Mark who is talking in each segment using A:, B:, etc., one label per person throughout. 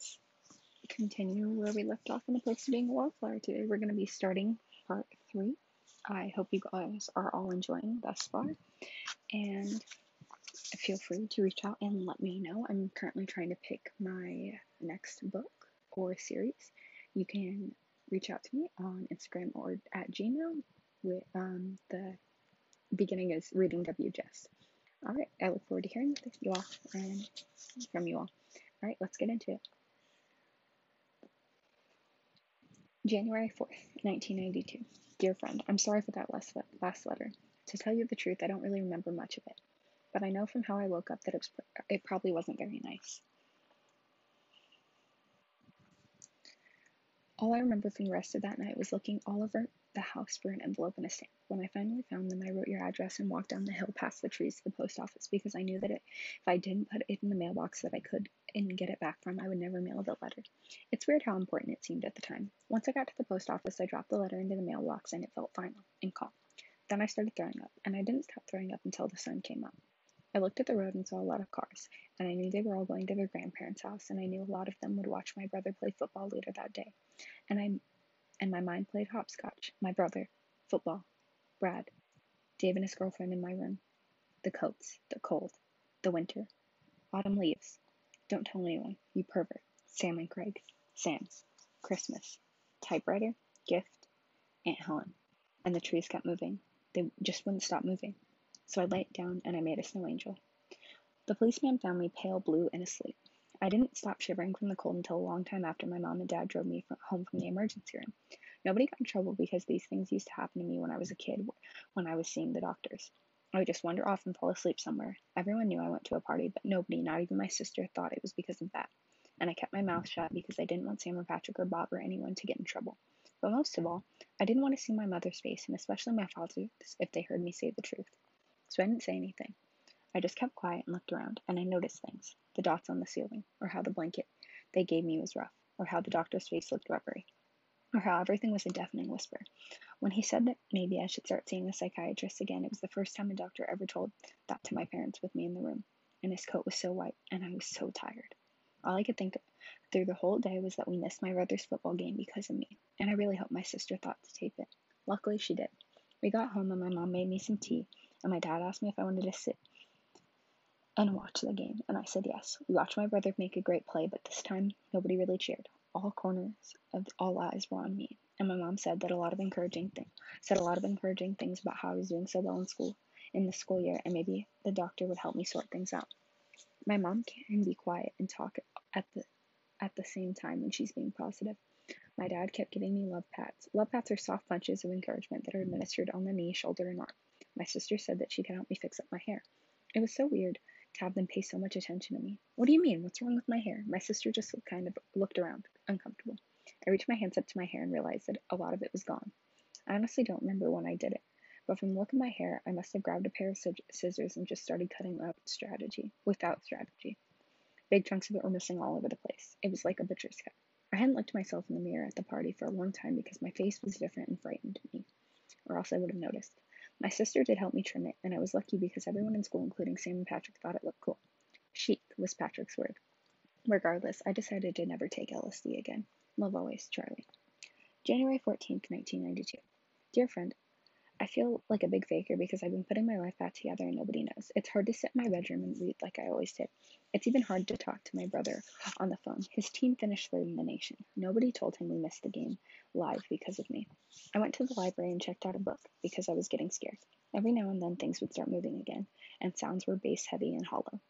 A: Let's continue where we left off in the Perks of Being a Wallflower. Today we're going to be starting part three. I hope you guys are all enjoying thus far, and feel free to reach out and let me know. I'm currently trying to pick my next book or series. You can reach out to me on Instagram or at Gmail. With um, the beginning is reading W WJS. All right, I look forward to hearing you all and from you all. All right, let's get into it. January 4th, 1992. Dear friend, I'm sorry for that last, last letter. To tell you the truth, I don't really remember much of it, but I know from how I woke up that it, was, it probably wasn't very nice. All I remember from the rest of that night was looking all over the house for an envelope and a stamp. When I finally found them, I wrote your address and walked down the hill past the trees to the post office because I knew that it, if I didn't put it in the mailbox that I could and get it back from, I would never mail the letter. It's weird how important it seemed at the time. Once I got to the post office, I dropped the letter into the mailbox and it felt final and calm. Then I started throwing up, and I didn't stop throwing up until the sun came up. I looked at the road and saw a lot of cars, and I knew they were all going to their grandparents' house, and I knew a lot of them would watch my brother play football later that day. And I and my mind played hopscotch. My brother, football, Brad, Dave and his girlfriend in my room, the coats, the cold, the winter, autumn leaves. Don't tell anyone, you pervert. Sam and Craig, Sam's, Christmas, typewriter, gift, Aunt Helen. And the trees kept moving. They just wouldn't stop moving. So I lay down and I made a snow angel. The policeman found me pale blue and asleep. I didn't stop shivering from the cold until a long time after my mom and dad drove me from home from the emergency room. Nobody got in trouble because these things used to happen to me when I was a kid, when I was seeing the doctors. I would just wander off and fall asleep somewhere. Everyone knew I went to a party, but nobody, not even my sister, thought it was because of that. And I kept my mouth shut because I didn't want Sam or Patrick or Bob or anyone to get in trouble. But most of all, I didn't want to see my mother's face, and especially my father's, if they heard me say the truth. So I didn't say anything. I just kept quiet and looked around, and I noticed things the dots on the ceiling, or how the blanket they gave me was rough, or how the doctor's face looked rubbery, or how everything was a deafening whisper. When he said that maybe I should start seeing a psychiatrist again, it was the first time a doctor ever told that to my parents with me in the room, and his coat was so white, and I was so tired. All I could think through the whole day was that we missed my brother's football game because of me, and I really hope my sister thought to tape it. Luckily, she did. We got home, and my mom made me some tea, and my dad asked me if I wanted to sit and watch the game, and I said yes. We watched my brother make a great play, but this time nobody really cheered. All corners of all eyes were on me, and my mom said that a lot of encouraging thing said a lot of encouraging things about how I was doing so well in school in the school year, and maybe the doctor would help me sort things out. My mom can be quiet and talk at the at the same time when she's being positive. My dad kept giving me love pats. Love pats are soft punches of encouragement that are administered on the knee, shoulder, and arm. My sister said that she could help me fix up my hair. It was so weird to have them pay so much attention to me. What do you mean? What's wrong with my hair? My sister just kind of looked around, uncomfortable. I reached my hands up to my hair and realized that a lot of it was gone. I honestly don't remember when I did it, but from the look of my hair, I must have grabbed a pair of scissors and just started cutting up strategy, without strategy. Big chunks of it were missing all over the place. It was like a butcher's cut. I hadn't looked myself in the mirror at the party for a long time because my face was different and frightened me, or else I would have noticed. My sister did help me trim it, and I was lucky because everyone in school, including Sam and Patrick, thought it looked cool. Chic was Patrick's word. Regardless, I decided to never take LSD again. Love always, Charlie. January 14th, 1992. Dear friend, I feel like a big faker because I've been putting my life back together and nobody knows. It's hard to sit in my bedroom and read like I always did. It's even hard to talk to my brother on the phone. His team finished third in the nation. Nobody told him we missed the game live because of me. I went to the library and checked out a book because I was getting scared. Every now and then things would start moving again, and sounds were bass heavy and hollow.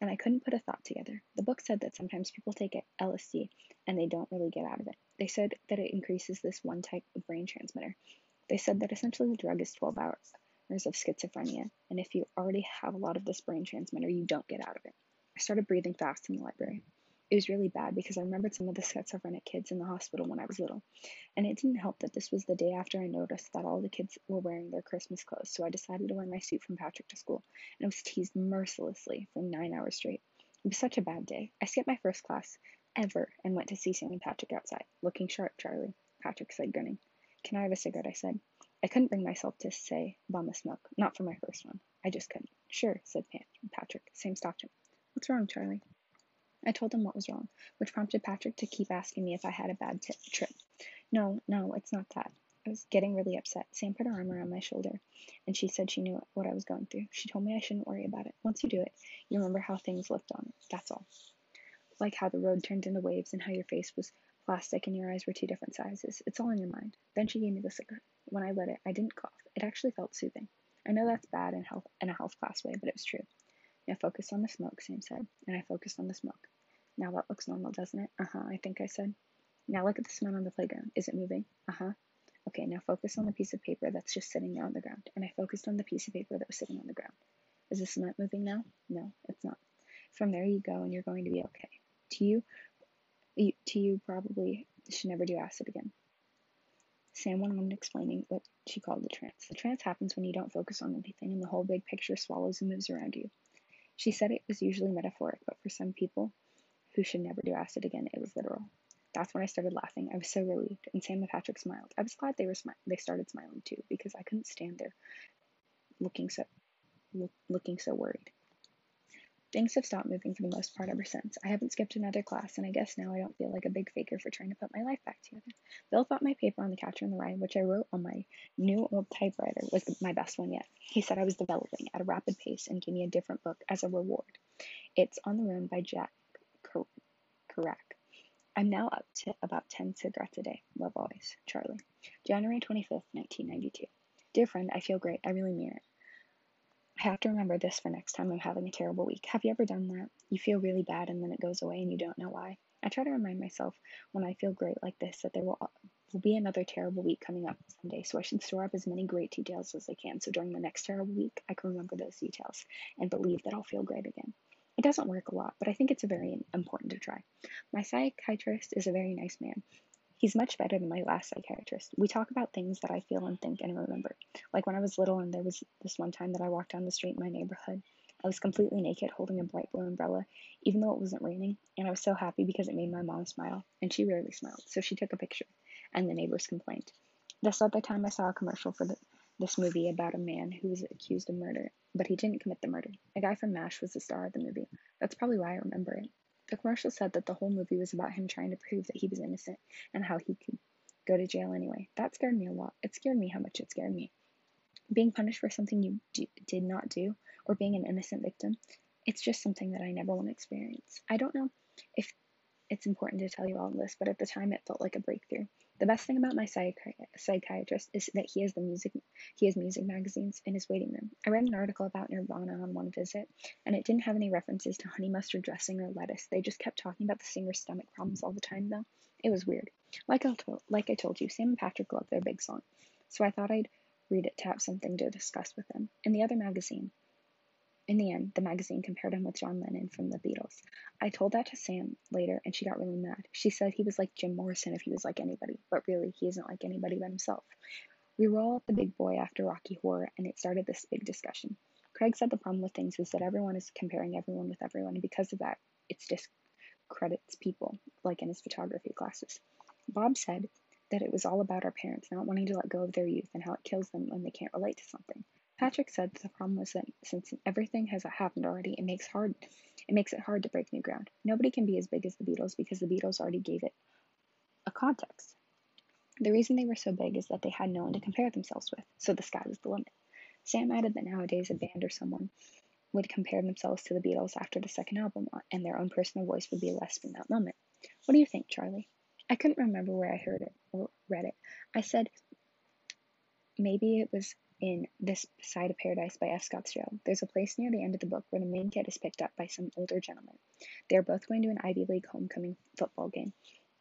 A: And I couldn't put a thought together. The book said that sometimes people take LSD and they don't really get out of it. They said that it increases this one type of brain transmitter they said that essentially the drug is 12 hours of schizophrenia, and if you already have a lot of this brain transmitter, you don't get out of it. I started breathing fast in the library. It was really bad because I remembered some of the schizophrenic kids in the hospital when I was little, and it didn't help that this was the day after I noticed that all the kids were wearing their Christmas clothes, so I decided to wear my suit from Patrick to school, and I was teased mercilessly for nine hours straight. It was such a bad day. I skipped my first class ever and went to see Sam and Patrick outside. Looking sharp, Charlie, Patrick said, grinning. Can I have a cigarette? I said. I couldn't bring myself to say bum a smoke, not for my first one. I just couldn't. Sure, said Pat. Patrick. Sam stopped him. What's wrong, Charlie? I told him what was wrong, which prompted Patrick to keep asking me if I had a bad t- trip. No, no, it's not that. I was getting really upset. Sam put her arm around my shoulder, and she said she knew what I was going through. She told me I shouldn't worry about it. Once you do it, you remember how things looked on it. That's all. Like how the road turned into waves and how your face was plastic and your eyes were two different sizes. It's all in your mind. Then she gave me the cigarette. When I lit it, I didn't cough. It actually felt soothing. I know that's bad in health in a health class way, but it was true. Now focus on the smoke, Sam said, and I focused on the smoke. Now that looks normal, doesn't it? Uh huh, I think I said. Now look at the cement on the playground. Is it moving? Uh huh. Okay, now focus on the piece of paper that's just sitting there on the ground. And I focused on the piece of paper that was sitting on the ground. Is the cement moving now? No, it's not. From there you go, and you're going to be okay. To you to you probably should never do acid again. Sam went on explaining what she called the trance. The trance happens when you don't focus on anything and the whole big picture swallows and moves around you. She said it was usually metaphoric, but for some people who should never do acid again, it was literal. That's when I started laughing. I was so relieved, and Sam and Patrick smiled. I was glad they were smi- they started smiling too, because I couldn't stand there looking so look, looking so worried. Things have stopped moving for the most part ever since. I haven't skipped another class, and I guess now I don't feel like a big faker for trying to put my life back together. Bill thought my paper on the Catcher in the Rye, which I wrote on my new old typewriter, was my best one yet. He said I was developing at a rapid pace and gave me a different book as a reward. It's On the Road by Jack Kerouac. I'm now up to about 10 cigarettes a day. Love always. Charlie. January 25th, 1992. Dear friend, I feel great. I really mean it. I have to remember this for next time I'm having a terrible week. Have you ever done that? You feel really bad and then it goes away and you don't know why. I try to remind myself when I feel great like this that there will, will be another terrible week coming up someday, so I should store up as many great details as I can so during the next terrible week I can remember those details and believe that I'll feel great again. It doesn't work a lot, but I think it's a very important to try. My psychiatrist is a very nice man. He's much better than my last psychiatrist. We talk about things that I feel and think and remember. Like when I was little and there was this one time that I walked down the street in my neighborhood. I was completely naked holding a bright blue umbrella, even though it wasn't raining, and I was so happy because it made my mom smile, and she rarely smiled, so she took a picture, and the neighbors complained. That's This other time I saw a commercial for the, this movie about a man who was accused of murder, but he didn't commit the murder. A guy from MASH was the star of the movie. That's probably why I remember it. The commercial said that the whole movie was about him trying to prove that he was innocent and how he could go to jail anyway. That scared me a lot. It scared me how much it scared me. Being punished for something you do, did not do, or being an innocent victim, it's just something that I never want to experience. I don't know if it's important to tell you all this, but at the time it felt like a breakthrough. The best thing about my psychi- psychiatrist is that he has the music he has music magazines in his waiting room. I read an article about Nirvana on one visit, and it didn't have any references to honey mustard dressing or lettuce. They just kept talking about the singer's stomach problems all the time, though. It was weird. Like I told, like I told you, Sam and Patrick love their big song, so I thought I'd read it to have something to discuss with them. In the other magazine, in the end, the magazine compared him with John Lennon from the Beatles. I told that to Sam later, and she got really mad. She said he was like Jim Morrison if he was like anybody, but really, he isn't like anybody but himself. We were all at the big boy after Rocky Horror, and it started this big discussion. Craig said the problem with things is that everyone is comparing everyone with everyone, and because of that, it discredits people, like in his photography classes. Bob said that it was all about our parents not wanting to let go of their youth and how it kills them when they can't relate to something. Patrick said the problem was that since everything has happened already, it makes hard it makes it hard to break new ground. Nobody can be as big as the Beatles because the Beatles already gave it a context. The reason they were so big is that they had no one to compare themselves with, so the sky was the limit. Sam added that nowadays a band or someone would compare themselves to the Beatles after the second album, and their own personal voice would be less in that moment. What do you think, Charlie? I couldn't remember where I heard it or read it. I said maybe it was in This Side of Paradise by F. Scott Fitzgerald. There's a place near the end of the book where the main kid is picked up by some older gentleman. They are both going to an Ivy League homecoming football game,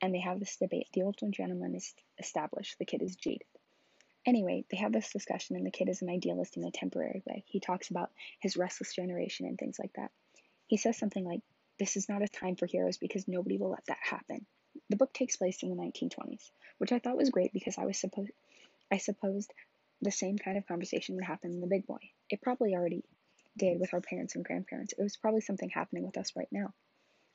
A: and they have this debate. The older gentleman is established, the kid is jaded. Anyway, they have this discussion, and the kid is an idealist in a temporary way. He talks about his restless generation and things like that. He says something like, This is not a time for heroes because nobody will let that happen. The book takes place in the 1920s, which I thought was great because I was supposed I supposed the same kind of conversation would happen in the big boy. It probably already did with our parents and grandparents. It was probably something happening with us right now.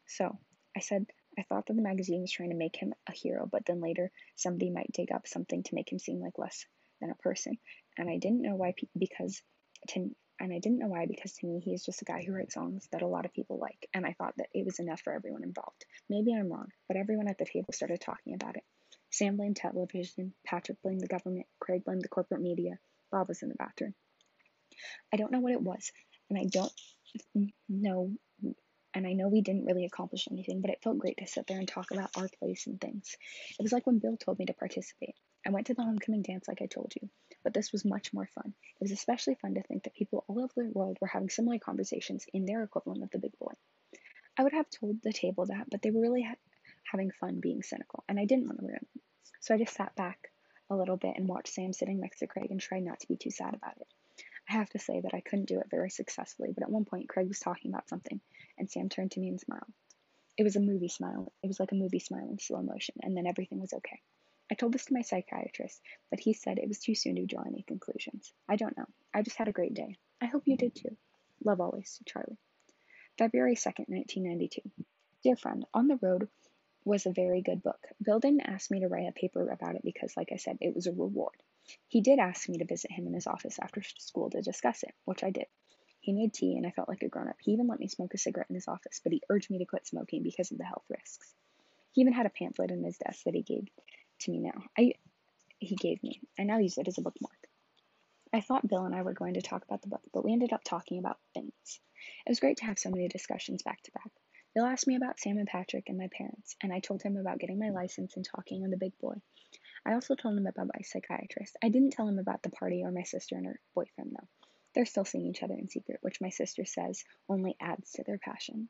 A: So I said, I thought that the magazine was trying to make him a hero, but then later somebody might dig up something to make him seem like less than a person. And I didn't know why, because to, and I didn't know why because to me, he's just a guy who writes songs that a lot of people like, and I thought that it was enough for everyone involved. Maybe I'm wrong, but everyone at the table started talking about it. Sam blamed television, Patrick blamed the government, Craig blamed the corporate media, Bob was in the bathroom. I don't know what it was, and I don't know and I know we didn't really accomplish anything, but it felt great to sit there and talk about our place and things. It was like when Bill told me to participate. I went to the homecoming dance like I told you, but this was much more fun. It was especially fun to think that people all over the world were having similar conversations in their equivalent of the big boy. I would have told the table that, but they were really having fun being cynical, and I didn't want to ruin it. So I just sat back a little bit and watched Sam sitting next to Craig and tried not to be too sad about it. I have to say that I couldn't do it very successfully, but at one point Craig was talking about something, and Sam turned to me and smiled. It was a movie smile. It was like a movie smile in slow motion, and then everything was okay. I told this to my psychiatrist, but he said it was too soon to draw any conclusions. I don't know. I just had a great day. I hope you did too. Love always, Charlie. February 2nd, 1992. Dear friend, On the Road was a very good book. Bill didn't ask me to write a paper about it because, like I said, it was a reward. He did ask me to visit him in his office after school to discuss it, which I did. He made tea and I felt like a grown up. He even let me smoke a cigarette in his office, but he urged me to quit smoking because of the health risks. He even had a pamphlet in his desk that he gave to me now. I he gave me. I now use it as a bookmark. I thought Bill and I were going to talk about the book, but we ended up talking about things. It was great to have so many discussions back to back. Bill asked me about Sam and Patrick and my parents, and I told him about getting my license and talking on the big boy. I also told him about my psychiatrist. I didn't tell him about the party or my sister and her boyfriend, though. They're still seeing each other in secret, which my sister says only adds to their passion.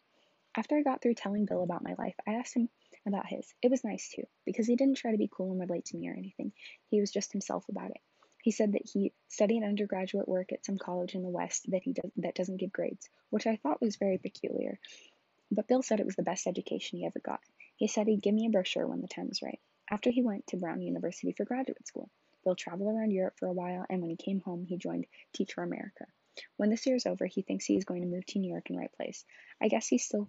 A: After I got through telling Bill about my life, I asked him about his. It was nice too, because he didn't try to be cool and relate to me or anything. He was just himself about it. He said that he studied undergraduate work at some college in the West that he does, that doesn't give grades, which I thought was very peculiar. But Bill said it was the best education he ever got. He said he'd give me a brochure when the time was right. After he went to Brown University for graduate school, Bill traveled around Europe for a while, and when he came home, he joined Teach for America. When this year is over, he thinks he is going to move to New York and write plays. I guess he's still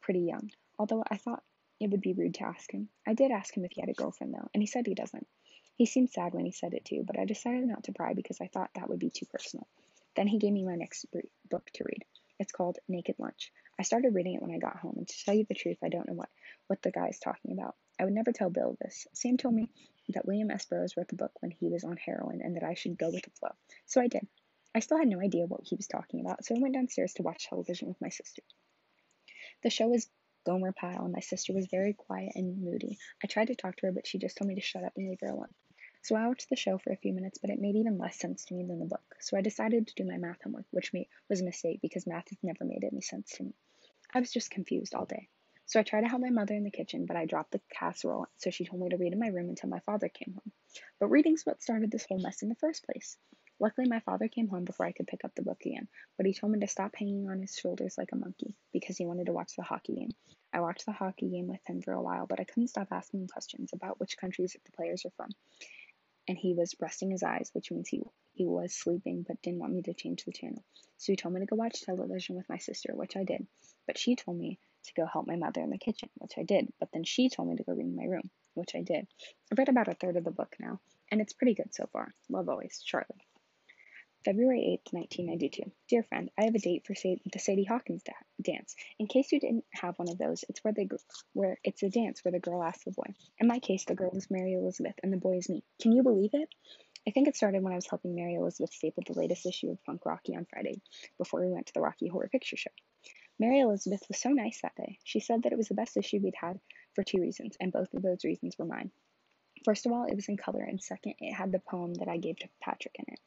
A: pretty young although I thought it would be rude to ask him. I did ask him if he had a girlfriend, though, and he said he doesn't. He seemed sad when he said it too, but I decided not to pry because I thought that would be too personal. Then he gave me my next book to read. It's called Naked Lunch. I started reading it when I got home, and to tell you the truth, I don't know what, what the guy is talking about. I would never tell Bill this. Sam told me that William S. Burroughs wrote the book when he was on heroin and that I should go with the flow. So I did. I still had no idea what he was talking about, so I went downstairs to watch television with my sister. The show was Gomer Pyle, and my sister was very quiet and moody. I tried to talk to her, but she just told me to shut up and leave her alone. So I watched the show for a few minutes, but it made even less sense to me than the book. So I decided to do my math homework, which was a mistake because math has never made any sense to me. I was just confused all day. So I tried to help my mother in the kitchen, but I dropped the casserole, so she told me to read in my room until my father came home. But reading's what started this whole mess in the first place. Luckily, my father came home before I could pick up the book again, but he told me to stop hanging on his shoulders like a monkey because he wanted to watch the hockey game. I watched the hockey game with him for a while, but I couldn't stop asking questions about which countries the players are from. And he was resting his eyes, which means he he was sleeping but didn't want me to change the channel. So he told me to go watch television with my sister, which I did. But she told me to go help my mother in the kitchen, which I did. But then she told me to go read in my room, which I did. I've read about a third of the book now, and it's pretty good so far. Love always, Charlie. February 8th, 1992. Dear friend, I have a date for the Sadie Hawkins da- dance. In case you didn't have one of those, it's where they where it's a dance where the girl asks the boy. In my case, the girl is Mary Elizabeth and the boy is me. Can you believe it? I think it started when I was helping Mary Elizabeth staple the latest issue of Punk Rocky on Friday before we went to the Rocky Horror Picture Show. Mary Elizabeth was so nice that day. She said that it was the best issue we'd had for two reasons, and both of those reasons were mine. First of all, it was in color, and second, it had the poem that I gave to Patrick in it.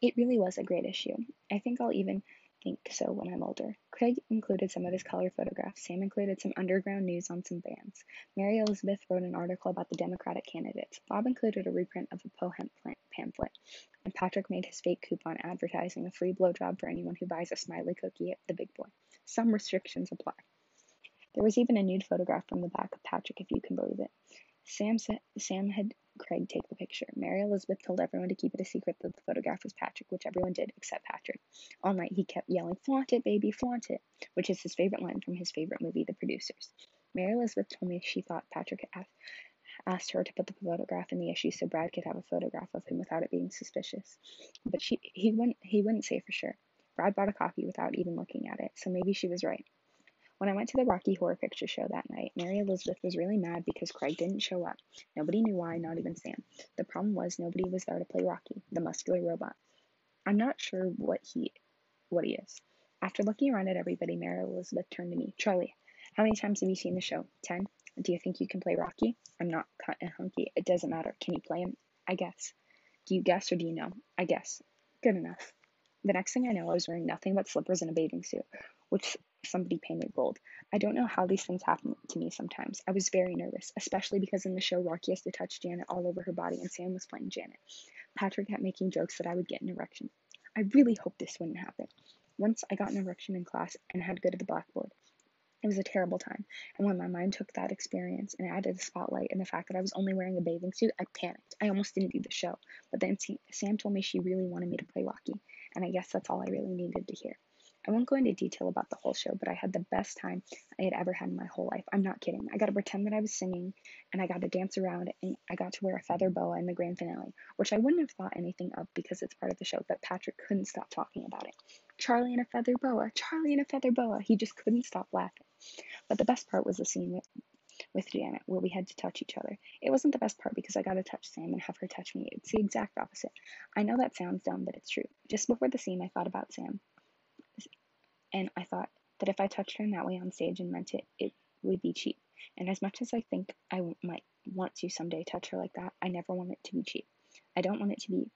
A: It really was a great issue. I think I'll even think so when I'm older. Craig included some of his color photographs. Sam included some underground news on some bands. Mary Elizabeth wrote an article about the Democratic candidates. Bob included a reprint of a Pohem pamphlet. And Patrick made his fake coupon advertising a free blowjob for anyone who buys a smiley cookie at the big boy. Some restrictions apply. There was even a nude photograph from the back of Patrick, if you can believe it. Sam, Sam had Craig take the picture. Mary Elizabeth told everyone to keep it a secret that the photograph was Patrick, which everyone did except Patrick. All night he kept yelling, Flaunt it, baby, flaunt it, which is his favorite line from his favorite movie, The Producers. Mary Elizabeth told me she thought Patrick asked her to put the photograph in the issue so Brad could have a photograph of him without it being suspicious. But she he wouldn't he wouldn't say for sure. Brad bought a copy without even looking at it, so maybe she was right. When I went to the Rocky Horror Picture Show that night, Mary Elizabeth was really mad because Craig didn't show up. Nobody knew why, not even Sam. The problem was nobody was there to play Rocky, the muscular robot. I'm not sure what he what he is. After looking around at everybody, Mary Elizabeth turned to me. Charlie, how many times have you seen the show? Ten? Do you think you can play Rocky? I'm not cut and hunky. It doesn't matter. Can you play him? I guess. Do you guess or do you know? I guess. Good enough. The next thing I know, I was wearing nothing but slippers and a bathing suit, which somebody painted gold. I don't know how these things happen to me sometimes. I was very nervous, especially because in the show, Rocky has to touch Janet all over her body, and Sam was playing Janet. Patrick kept making jokes that I would get an erection. I really hoped this wouldn't happen. Once I got an erection in class and had to go to the blackboard. It was a terrible time, and when my mind took that experience and added the spotlight and the fact that I was only wearing a bathing suit, I panicked. I almost didn't do the show, but then Sam told me she really wanted me to play Rocky, and I guess that's all I really needed to hear. I won't go into detail about the whole show, but I had the best time I had ever had in my whole life. I'm not kidding. I got to pretend that I was singing, and I got to dance around, and I got to wear a feather boa in the grand finale, which I wouldn't have thought anything of because it's part of the show, but Patrick couldn't stop talking about it. Charlie in a feather boa, Charlie in a feather boa. He just couldn't stop laughing. But the best part was the scene with, with Janet, where we had to touch each other. It wasn't the best part because I got to touch Sam and have her touch me. It's the exact opposite. I know that sounds dumb, but it's true. Just before the scene, I thought about Sam. And I thought that if I touched her in that way on stage and meant it, it would be cheap. And as much as I think I might want to someday touch her like that, I never want it to be cheap. I don't want it to be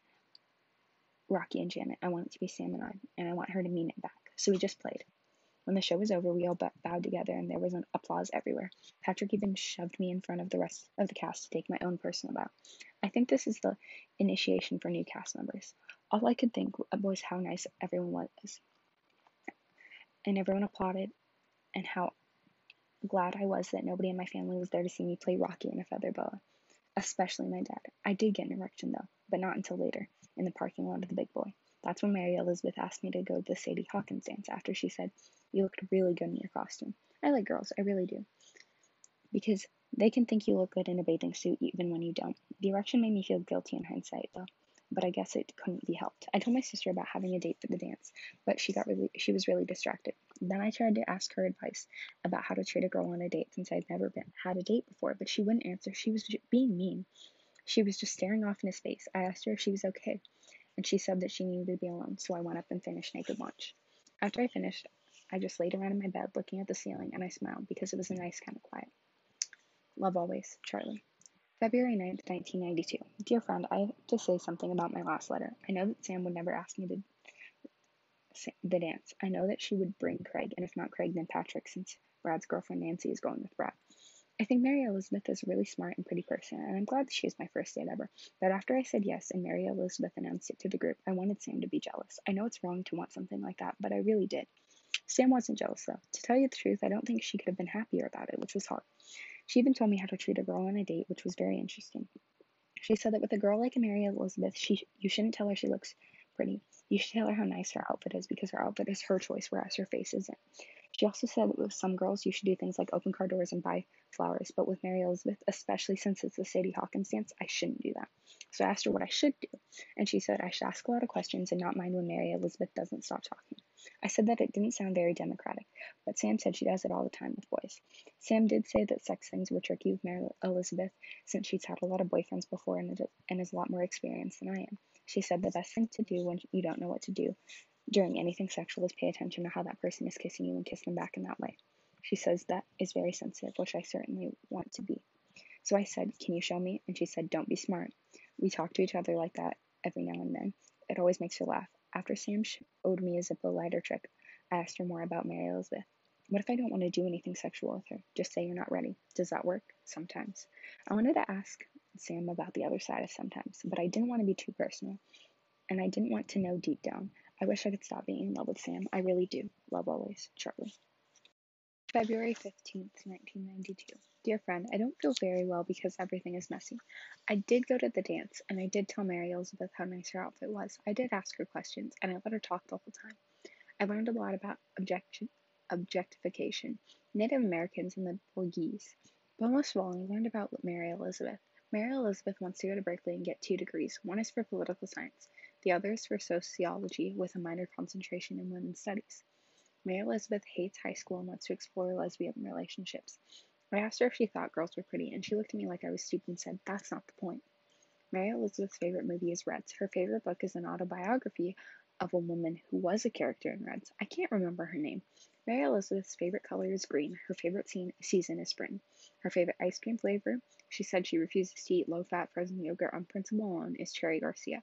A: Rocky and Janet. I want it to be Sam and I, and I want her to mean it back. So we just played. When the show was over, we all bowed together and there was an applause everywhere. Patrick even shoved me in front of the rest of the cast to take my own personal bow. I think this is the initiation for new cast members. All I could think uh, was how nice everyone was and everyone applauded, and how glad I was that nobody in my family was there to see me play Rocky in a feather boa, especially my dad. I did get an erection though, but not until later, in the parking lot of the big boy. That's when Mary Elizabeth asked me to go to the Sadie Hawkins dance after she said, You looked really good in your costume. I like girls, I really do. Because they can think you look good in a bathing suit even when you don't. The erection made me feel guilty in hindsight, though but I guess it couldn't be helped. I told my sister about having a date for the dance, but she got really she was really distracted. Then I tried to ask her advice about how to treat a girl on a date since I'd never been had a date before, but she wouldn't answer. She was being mean. She was just staring off into space. I asked her if she was okay, and she said that she needed to be alone, so I went up and finished naked lunch. After I finished, I just laid around in my bed looking at the ceiling and I smiled because it was a nice kind of quiet. Love always, Charlie. February 9th, 1992. Dear friend, I have to say something about my last letter. I know that Sam would never ask me to the dance. I know that she would bring Craig, and if not Craig, then Patrick, since Brad's girlfriend Nancy is going with Brad. I think Mary Elizabeth is a really smart and pretty person, and I'm glad that she is my first date ever. But after I said yes and Mary Elizabeth announced it to the group, I wanted Sam to be jealous. I know it's wrong to want something like that, but I really did. Sam wasn't jealous though. To tell you the truth, I don't think she could have been happier about it, which was hard. She even told me how to treat a girl on a date, which was very interesting. She said that with a girl like Mary Elizabeth, she you shouldn't tell her she looks pretty. You should tell her how nice her outfit is because her outfit is her choice, whereas her face isn't. She also said that with some girls, you should do things like open car doors and buy flowers, but with Mary Elizabeth, especially since it's the Sadie Hawkins dance, I shouldn't do that. So I asked her what I should do, and she said I should ask a lot of questions and not mind when Mary Elizabeth doesn't stop talking. I said that it didn't sound very democratic, but Sam said she does it all the time with boys. Sam did say that sex things were tricky with Mary Elizabeth since she's had a lot of boyfriends before and is a lot more experienced than I am. She said the best thing to do when you don't know what to do during anything sexual is pay attention to how that person is kissing you and kiss them back in that way. She says that is very sensitive, which I certainly want to be. So I said, Can you show me? And she said, Don't be smart. We talk to each other like that every now and then. It always makes her laugh. After Sam showed me a Zippo lighter trick, I asked her more about Mary Elizabeth. What if I don't want to do anything sexual with her? Just say you're not ready. Does that work? Sometimes. I wanted to ask Sam about the other side of sometimes, but I didn't want to be too personal. And I didn't want to know deep down. I wish I could stop being in love with Sam. I really do. Love always, Charlie. February 15th, 1992. Dear friend, I don't feel very well because everything is messy. I did go to the dance, and I did tell Mary Elizabeth how nice her outfit was. I did ask her questions, and I let her talk the whole time. I learned a lot about objection, objectification, Native Americans, and the Portuguese. But most of all, I learned about Mary Elizabeth. Mary Elizabeth wants to go to Berkeley and get two degrees. One is for political science, the other is for sociology with a minor concentration in women's studies. Mary Elizabeth hates high school and wants to explore lesbian relationships. I asked her if she thought girls were pretty, and she looked at me like I was stupid and said, That's not the point. Mary Elizabeth's favorite movie is Reds. Her favorite book is an autobiography of a woman who was a character in Reds. I can't remember her name. Mary Elizabeth's favorite color is green. Her favorite scene, season is spring. Her favorite ice cream flavor, she said she refuses to eat low fat frozen yogurt on principle alone, is Cherry Garcia.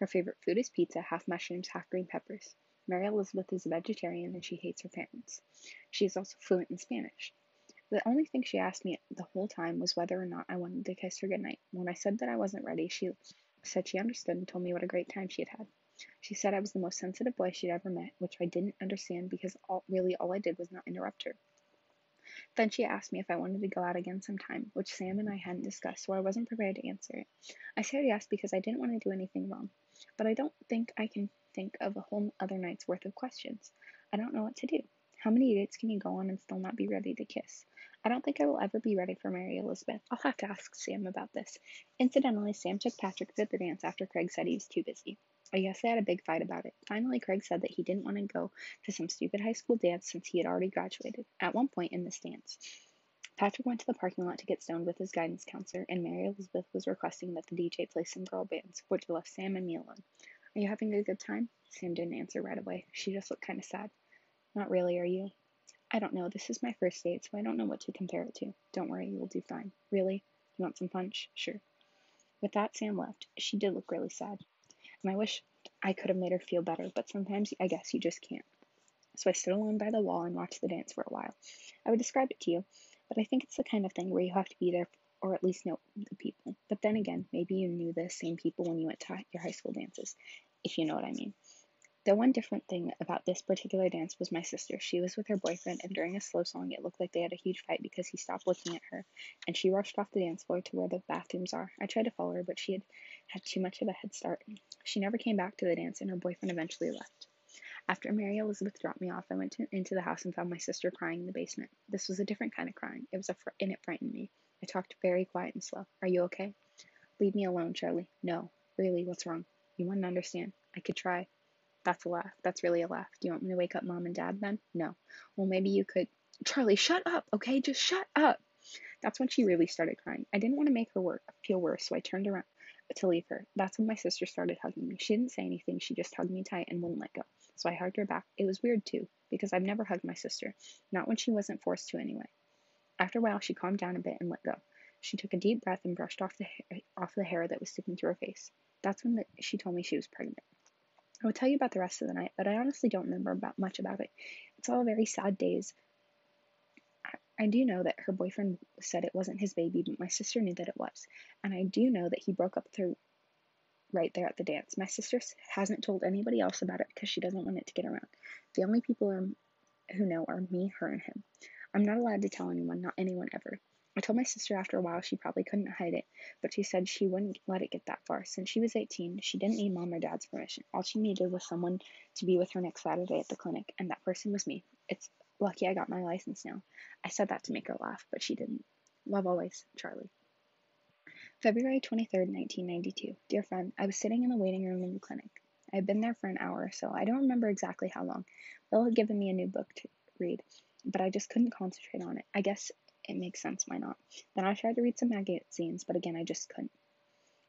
A: Her favorite food is pizza, half mushrooms, half green peppers. Mary Elizabeth is a vegetarian and she hates her parents. She is also fluent in Spanish. The only thing she asked me the whole time was whether or not I wanted to kiss her goodnight. When I said that I wasn't ready, she said she understood and told me what a great time she had had. She said I was the most sensitive boy she'd ever met, which I didn't understand because all, really all I did was not interrupt her. Then she asked me if I wanted to go out again sometime, which Sam and I hadn't discussed, so I wasn't prepared to answer it. I said yes because I didn't want to do anything wrong, but I don't think I can think of a whole other night's worth of questions. I don't know what to do. How many dates can you go on and still not be ready to kiss? I don't think I will ever be ready for Mary Elizabeth. I'll have to ask Sam about this. Incidentally, Sam took Patrick to the dance after Craig said he was too busy. I guess they had a big fight about it. Finally, Craig said that he didn't want to go to some stupid high school dance since he had already graduated. At one point in this dance, Patrick went to the parking lot to get stoned with his guidance counselor, and Mary Elizabeth was requesting that the DJ play some girl bands, which left Sam and me alone. Are you having a good time? Sam didn't answer right away. She just looked kind of sad. Not really, are you? I don't know. This is my first date, so I don't know what to compare it to. Don't worry, you will do fine. Really? You want some punch? Sure. With that, Sam left. She did look really sad. And I wish I could have made her feel better, but sometimes I guess you just can't. So I stood alone by the wall and watched the dance for a while. I would describe it to you, but I think it's the kind of thing where you have to be there or at least know the people. But then again, maybe you knew the same people when you went to your high school dances, if you know what I mean. The one different thing about this particular dance was my sister. She was with her boyfriend, and during a slow song, it looked like they had a huge fight because he stopped looking at her, and she rushed off the dance floor to where the bathrooms are. I tried to follow her, but she had had too much of a head start. She never came back to the dance, and her boyfriend eventually left. After Mary Elizabeth dropped me off, I went to, into the house and found my sister crying in the basement. This was a different kind of crying. It was a fr- and it frightened me. I talked very quiet and slow. Are you okay? Leave me alone, Charlie. No. Really, what's wrong? You wouldn't understand. I could try. That's a laugh. That's really a laugh. Do you want me to wake up mom and dad then? No. Well, maybe you could. Charlie, shut up, okay? Just shut up. That's when she really started crying. I didn't want to make her work, feel worse, so I turned around to leave her. That's when my sister started hugging me. She didn't say anything, she just hugged me tight and wouldn't let go. So I hugged her back. It was weird too, because I've never hugged my sister, not when she wasn't forced to anyway. After a while, she calmed down a bit and let go. She took a deep breath and brushed off the hair, off the hair that was sticking to her face. That's when the, she told me she was pregnant. I will tell you about the rest of the night, but I honestly don't remember about much about it. It's all very sad days. I, do know that her boyfriend said it wasn't his baby, but my sister knew that it was. And I do know that he broke up with her right there at the dance. My sister hasn't told anybody else about it because she doesn't want it to get around. The only people who know are me, her, and him. I'm not allowed to tell anyone, not anyone ever. I told my sister after a while she probably couldn't hide it, but she said she wouldn't let it get that far. Since she was 18, she didn't need mom or dad's permission. All she needed was someone to be with her next Saturday at the clinic, and that person was me. It's lucky I got my license now. I said that to make her laugh, but she didn't. Love always, Charlie. February 23rd, 1992. Dear friend, I was sitting in the waiting room in the clinic. I had been there for an hour or so. I don't remember exactly how long. Bill had given me a new book to read, but I just couldn't concentrate on it. I guess it makes sense, why not? Then I tried to read some magazines, but again, I just couldn't.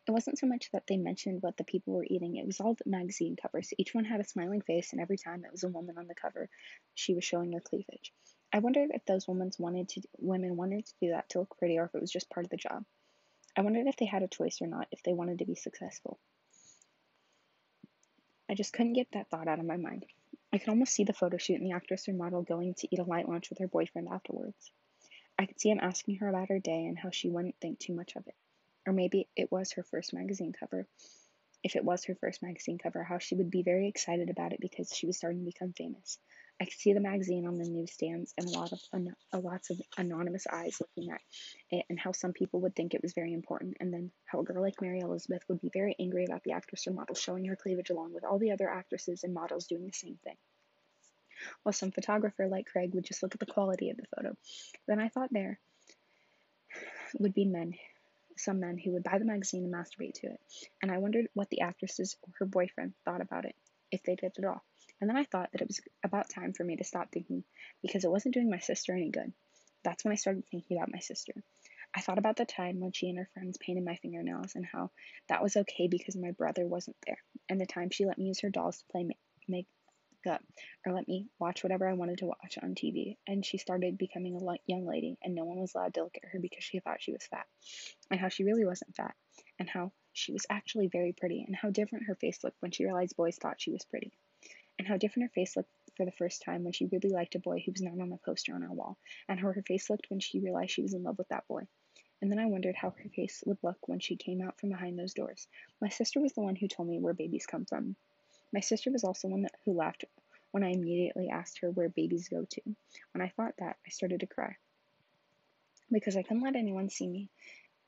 A: It wasn't so much that they mentioned what the people were eating, it was all the magazine covers. Each one had a smiling face, and every time it was a woman on the cover, she was showing her cleavage. I wondered if those women wanted to women wanted to do that to look pretty or if it was just part of the job. I wondered if they had a choice or not, if they wanted to be successful. I just couldn't get that thought out of my mind. I could almost see the photo shoot and the actress or model going to eat a light lunch with her boyfriend afterwards. I could see him asking her about her day and how she wouldn't think too much of it. Or maybe it was her first magazine cover. If it was her first magazine cover, how she would be very excited about it because she was starting to become famous. I could see the magazine on the newsstands and a lot of an- lots of anonymous eyes looking at it, and how some people would think it was very important, and then how a girl like Mary Elizabeth would be very angry about the actress or model showing her cleavage along with all the other actresses and models doing the same thing while some photographer like Craig would just look at the quality of the photo. Then I thought there would be men some men who would buy the magazine and masturbate to it, and I wondered what the actresses or her boyfriend thought about it, if they did at all. And then I thought that it was about time for me to stop thinking because it wasn't doing my sister any good. That's when I started thinking about my sister. I thought about the time when she and her friends painted my fingernails and how that was okay because my brother wasn't there, and the time she let me use her dolls to play make up or let me watch whatever I wanted to watch on TV. And she started becoming a young lady, and no one was allowed to look at her because she thought she was fat, and how she really wasn't fat, and how she was actually very pretty, and how different her face looked when she realized boys thought she was pretty, and how different her face looked for the first time when she really liked a boy who was not on the poster on our wall, and how her face looked when she realized she was in love with that boy. And then I wondered how her face would look when she came out from behind those doors. My sister was the one who told me where babies come from. My sister was also one that, who laughed when I immediately asked her where babies go to. When I thought that, I started to cry. Because I couldn't let anyone see me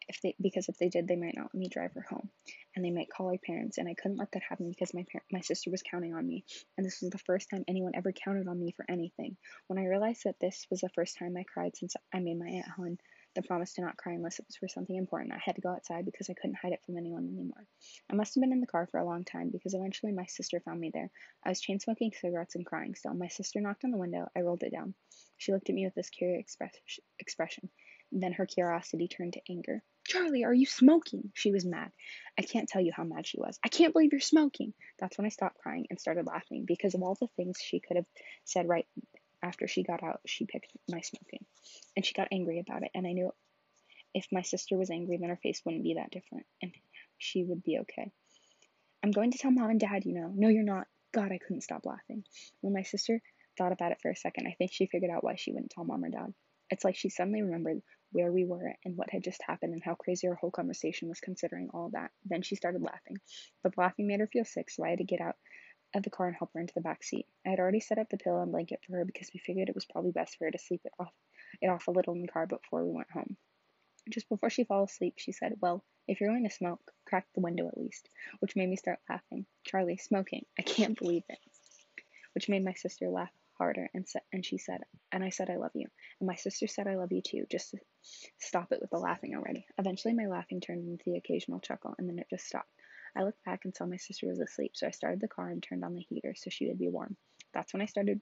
A: if they because if they did they might not let me drive her home and they might call her parents and I couldn't let that happen because my par- my sister was counting on me and this was the first time anyone ever counted on me for anything. When I realized that this was the first time I cried since I made my aunt Helen the promise to not cry unless it was for something important. I had to go outside because I couldn't hide it from anyone anymore. I must have been in the car for a long time because eventually my sister found me there. I was chain smoking cigarettes and crying still. My sister knocked on the window. I rolled it down. She looked at me with this curious expression. Then her curiosity turned to anger. Charlie, are you smoking? She was mad. I can't tell you how mad she was. I can't believe you're smoking. That's when I stopped crying and started laughing because of all the things she could have said right after she got out, she picked my smoking. And she got angry about it. And I knew if my sister was angry, then her face wouldn't be that different. And she would be okay. I'm going to tell mom and dad, you know. No, you're not. God, I couldn't stop laughing. When my sister thought about it for a second, I think she figured out why she wouldn't tell mom or dad. It's like she suddenly remembered where we were and what had just happened and how crazy our whole conversation was considering all that. Then she started laughing. But laughing made her feel sick, so I had to get out of the car and help her into the back seat. I had already set up the pillow and blanket for her because we figured it was probably best for her to sleep it off it off a little in the car before we went home. Just before she fell asleep, she said, Well, if you're going to smoke, crack the window at least, which made me start laughing. Charlie, smoking. I can't believe it. Which made my sister laugh harder and sa- and she said, and I said I love you. And my sister said I love you too, just to stop it with the laughing already. Eventually my laughing turned into the occasional chuckle and then it just stopped. I looked back and saw my sister was asleep, so I started the car and turned on the heater so she would be warm. That's when I started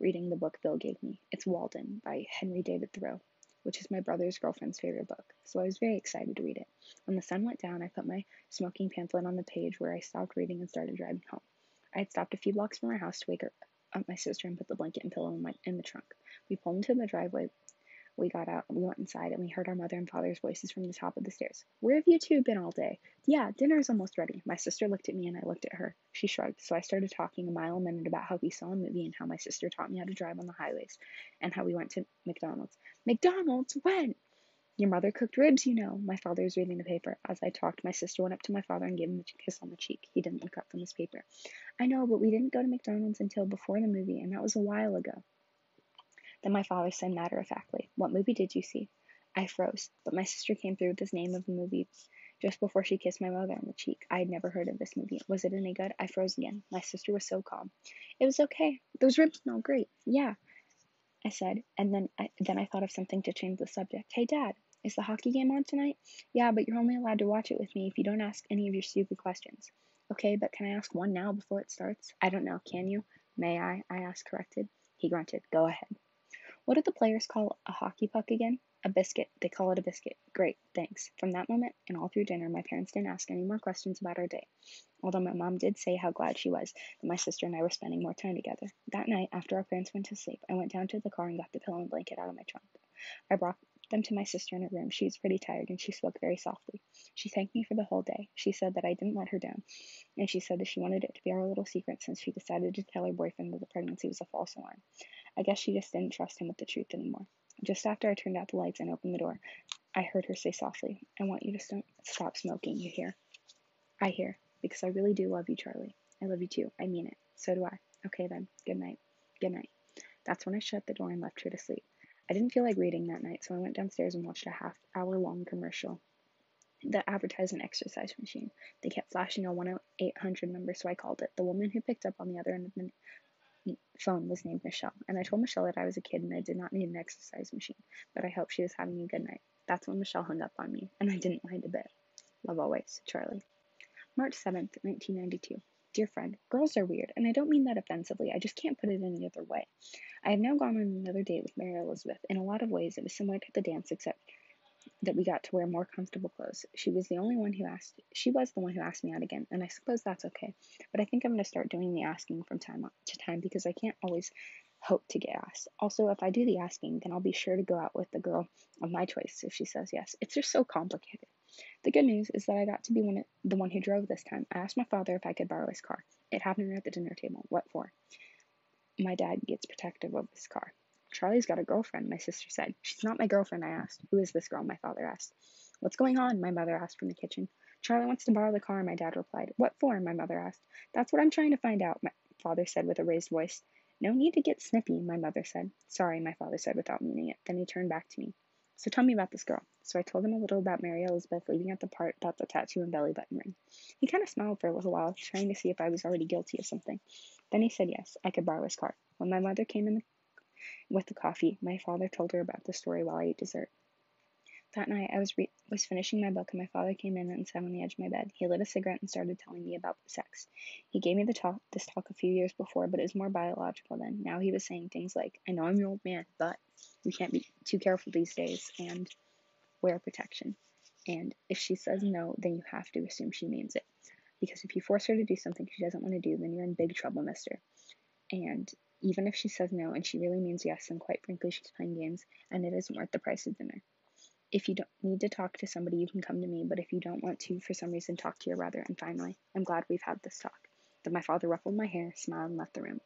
A: reading the book Bill gave me. It's Walden by Henry David Thoreau, which is my brother's girlfriend's favorite book, so I was very excited to read it. When the sun went down, I put my smoking pamphlet on the page where I stopped reading and started driving home. I had stopped a few blocks from our house to wake up my sister and put the blanket and pillow in, my, in the trunk. We pulled into the driveway we got out, we went inside, and we heard our mother and father's voices from the top of the stairs. Where have you two been all day? Yeah, dinner is almost ready. My sister looked at me and I looked at her. She shrugged, so I started talking a mile a minute about how we saw a movie and how my sister taught me how to drive on the highways and how we went to McDonald's. McDonald's? When? Your mother cooked ribs, you know. My father was reading the paper. As I talked, my sister went up to my father and gave him a kiss on the cheek. He didn't look up from his paper. I know, but we didn't go to McDonald's until before the movie, and that was a while ago. Then my father said matter of factly, What movie did you see? I froze, but my sister came through with this name of the movie just before she kissed my mother on the cheek. I had never heard of this movie. Was it any good? I froze again. My sister was so calm. It was okay. Those ribs smell great. Yeah, I said, and then I, then I thought of something to change the subject. Hey, Dad, is the hockey game on tonight? Yeah, but you're only allowed to watch it with me if you don't ask any of your stupid questions. Okay, but can I ask one now before it starts? I don't know. Can you? May I? I asked, corrected. He grunted. Go ahead. What do the players call a hockey puck again? A biscuit. They call it a biscuit. Great, thanks. From that moment and all through dinner, my parents didn't ask any more questions about our day. Although my mom did say how glad she was that my sister and I were spending more time together. That night, after our parents went to sleep, I went down to the car and got the pillow and blanket out of my trunk. I brought them to my sister in her room. She was pretty tired and she spoke very softly. She thanked me for the whole day. She said that I didn't let her down, and she said that she wanted it to be our little secret since she decided to tell her boyfriend that the pregnancy was a false alarm. I guess she just didn't trust him with the truth anymore. Just after I turned out the lights and opened the door, I heard her say softly, I want you to st- stop smoking, you hear? I hear, because I really do love you, Charlie. I love you too. I mean it. So do I. Okay then. Good night. Good night. That's when I shut the door and left her to sleep. I didn't feel like reading that night, so I went downstairs and watched a half hour long commercial that advertised an exercise machine. They kept flashing a 1 800 number, so I called it. The woman who picked up on the other end of the phone was named Michelle, and I told Michelle that I was a kid and I did not need an exercise machine, but I hoped she was having a good night. That's when Michelle hung up on me, and I didn't mind a bit. Love always, Charlie. March 7th, 1992. Dear friend, girls are weird, and I don't mean that offensively, I just can't put it any other way. I have now gone on another date with Mary Elizabeth. In a lot of ways, it was similar to the dance, except that we got to wear more comfortable clothes. She was the only one who asked. She was the one who asked me out again, and I suppose that's okay. But I think I'm going to start doing the asking from time to time because I can't always hope to get asked. Also, if I do the asking, then I'll be sure to go out with the girl of my choice if she says yes. It's just so complicated. The good news is that I got to be one, the one who drove this time. I asked my father if I could borrow his car. It happened at the dinner table. What for? My dad gets protective of his car. Charlie's got a girlfriend, my sister said. She's not my girlfriend, I asked. Who is this girl? My father asked. What's going on? My mother asked from the kitchen. Charlie wants to borrow the car, my dad replied. What for? My mother asked. That's what I'm trying to find out, my father said with a raised voice. No need to get snippy, my mother said. Sorry, my father said without meaning it. Then he turned back to me. So tell me about this girl. So I told him a little about Mary Elizabeth, leaving out the part about the tattoo and belly button ring. He kind of smiled for a little while, trying to see if I was already guilty of something. Then he said yes, I could borrow his car. When my mother came in the with the coffee, my father told her about the story while I ate dessert. That night, I was re- was finishing my book, and my father came in and sat on the edge of my bed. He lit a cigarette and started telling me about sex. He gave me the talk, this talk a few years before, but it was more biological then. Now he was saying things like, "I know I'm your old man, but we can't be too careful these days, and wear protection. And if she says no, then you have to assume she means it, because if you force her to do something she doesn't want to do, then you're in big trouble, Mister. And even if she says no and she really means yes, and quite frankly, she's playing games and it isn't worth the price of dinner. If you don't need to talk to somebody, you can come to me, but if you don't want to, for some reason, talk to your brother. And finally, I'm glad we've had this talk. Then my father ruffled my hair, smiled, and left the room.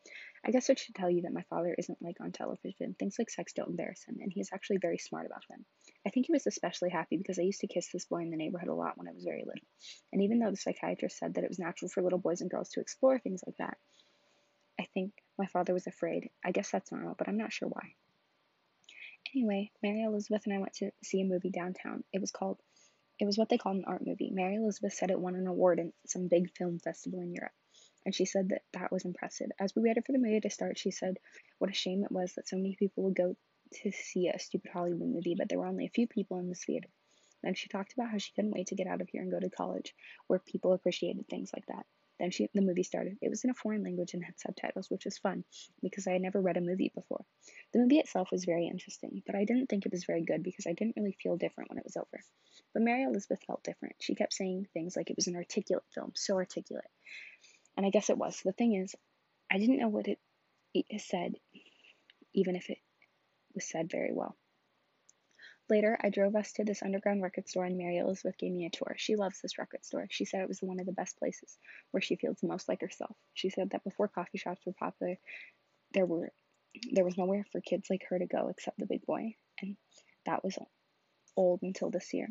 A: I guess I should tell you that my father isn't like on television. Things like sex don't embarrass him, and he's actually very smart about them. I think he was especially happy because I used to kiss this boy in the neighborhood a lot when I was very little. And even though the psychiatrist said that it was natural for little boys and girls to explore things like that, I think my father was afraid. I guess that's normal, but I'm not sure why. Anyway, Mary Elizabeth and I went to see a movie downtown. It was called, it was what they called an art movie. Mary Elizabeth said it won an award in some big film festival in Europe. And she said that that was impressive. As we waited for the movie to start, she said what a shame it was that so many people would go to see a stupid Hollywood movie, but there were only a few people in this theater. Then she talked about how she couldn't wait to get out of here and go to college, where people appreciated things like that. Then she, the movie started. It was in a foreign language and had subtitles, which was fun because I had never read a movie before. The movie itself was very interesting, but I didn't think it was very good because I didn't really feel different when it was over. But Mary Elizabeth felt different. She kept saying things like it was an articulate film, so articulate. And I guess it was. The thing is, I didn't know what it, it said, even if it was said very well. Later, I drove us to this underground record store, and Mary Elizabeth gave me a tour. She loves this record store. She said it was one of the best places where she feels most like herself. She said that before coffee shops were popular, there were there was nowhere for kids like her to go except the big boy, and that was old until this year.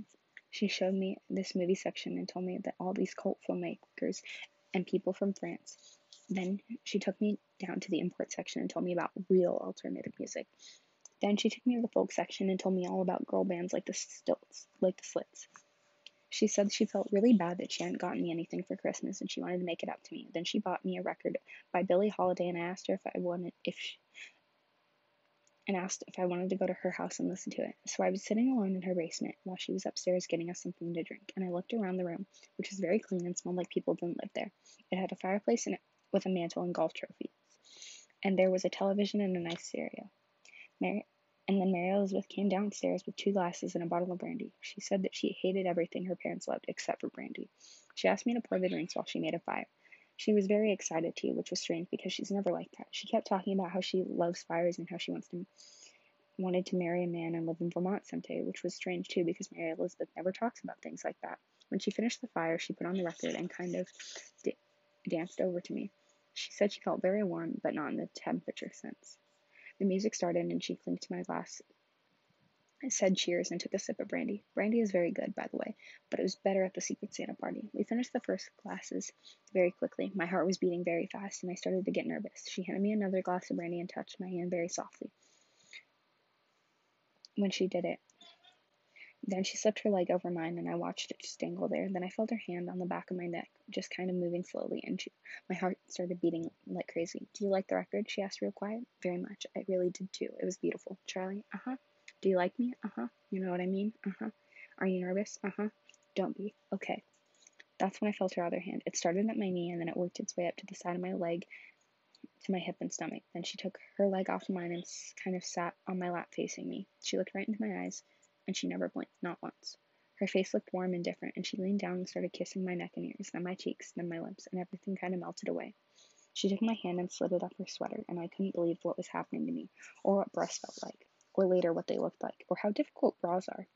A: She showed me this movie section and told me that all these cult filmmakers and people from France. Then she took me down to the import section and told me about real alternative music. Then she took me to the folk section and told me all about girl bands like the Stilts, like the Slits. She said she felt really bad that she hadn't gotten me anything for Christmas and she wanted to make it up to me. Then she bought me a record by Billie Holiday and I asked her if I wanted if she, and asked if I wanted to go to her house and listen to it. So I was sitting alone in her basement while she was upstairs getting us something to drink, and I looked around the room, which was very clean and smelled like people didn't live there. It had a fireplace in it with a mantel and golf trophies, and there was a television and a nice stereo. Mary and then Mary Elizabeth came downstairs with two glasses and a bottle of brandy. She said that she hated everything her parents loved except for brandy. She asked me to pour the drinks while she made a fire. She was very excited too, which was strange because she's never like that. She kept talking about how she loves fires and how she wants to wanted to marry a man and live in Vermont someday, which was strange too because Mary Elizabeth never talks about things like that. When she finished the fire, she put on the record and kind of d- danced over to me. She said she felt very warm, but not in the temperature sense. The music started and she clinked my glass. I said cheers and took a sip of brandy. Brandy is very good, by the way, but it was better at the Secret Santa party. We finished the first glasses very quickly. My heart was beating very fast and I started to get nervous. She handed me another glass of brandy and touched my hand very softly. When she did it, then she slipped her leg over mine, and I watched it just dangle there. Then I felt her hand on the back of my neck, just kind of moving slowly, and she, my heart started beating like crazy. Do you like the record? She asked real quiet. Very much. I really did too. It was beautiful. Charlie? Uh huh. Do you like me? Uh huh. You know what I mean? Uh huh. Are you nervous? Uh huh. Don't be. Okay. That's when I felt her other hand. It started at my knee and then it worked its way up to the side of my leg to my hip and stomach. Then she took her leg off mine and kind of sat on my lap facing me. She looked right into my eyes and she never blinked, not once. Her face looked warm and different, and she leaned down and started kissing my neck and ears, then my cheeks, then my lips, and everything kind of melted away. She took my hand and slid it up her sweater, and I couldn't believe what was happening to me, or what breasts felt like, or later what they looked like, or how difficult bras are.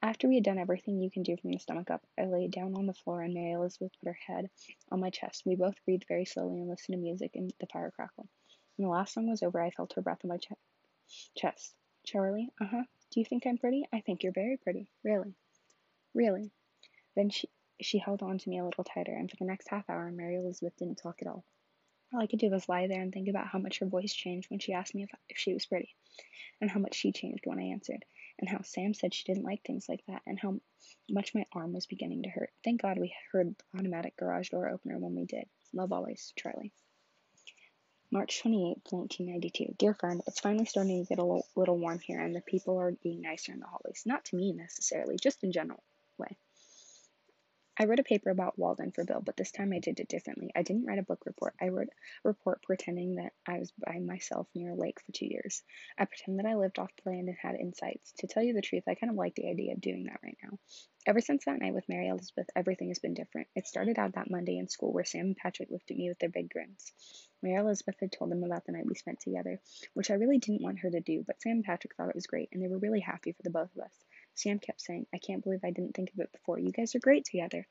A: After we had done everything you can do from the stomach up, I lay down on the floor and Mary Elizabeth put her head on my chest. We both breathed very slowly and listened to music and the fire crackle. When the last song was over, I felt her breath on my ch- chest. Charlie, uh huh. Do you think I'm pretty? I think you're very pretty. Really? Really? Then she she held on to me a little tighter, and for the next half hour, Mary Elizabeth didn't talk at all. All I could do was lie there and think about how much her voice changed when she asked me if, if she was pretty, and how much she changed when I answered, and how Sam said she didn't like things like that, and how much my arm was beginning to hurt. Thank God we heard the automatic garage door opener when we did. Love always, Charlie. March 28, 1992. Dear friend, it's finally starting to get a little, little warm here, and the people are being nicer in the hallways. Not to me necessarily, just in general way. I wrote a paper about Walden for Bill, but this time I did it differently. I didn't write a book report. I wrote a report pretending that I was by myself near a lake for two years. I pretend that I lived off the land and had insights. To tell you the truth, I kind of like the idea of doing that right now. Ever since that night with Mary Elizabeth, everything has been different. It started out that Monday in school where Sam and Patrick looked at me with their big grins. Mary Elizabeth had told them about the night we spent together, which I really didn't want her to do, but Sam and Patrick thought it was great, and they were really happy for the both of us. Sam kept saying, I can't believe I didn't think of it before. You guys are great together.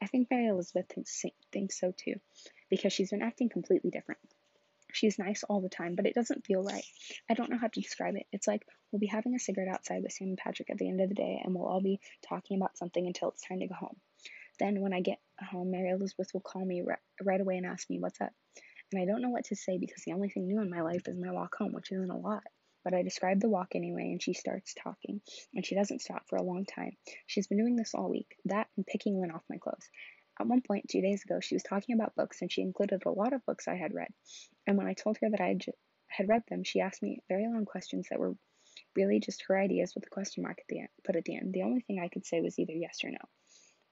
A: I think Mary Elizabeth thinks, thinks so too, because she's been acting completely different. She's nice all the time, but it doesn't feel right. I don't know how to describe it. It's like we'll be having a cigarette outside with Sam and Patrick at the end of the day, and we'll all be talking about something until it's time to go home. Then, when I get home, Mary Elizabeth will call me right, right away and ask me what's up. And I don't know what to say because the only thing new in my life is my walk home, which isn't a lot. But I describe the walk anyway, and she starts talking, and she doesn't stop for a long time. She's been doing this all week, that and picking lint off my clothes. At one point, two days ago, she was talking about books, and she included a lot of books I had read. And when I told her that I had read them, she asked me very long questions that were really just her ideas with a question mark at the end, put at the end. The only thing I could say was either yes or no.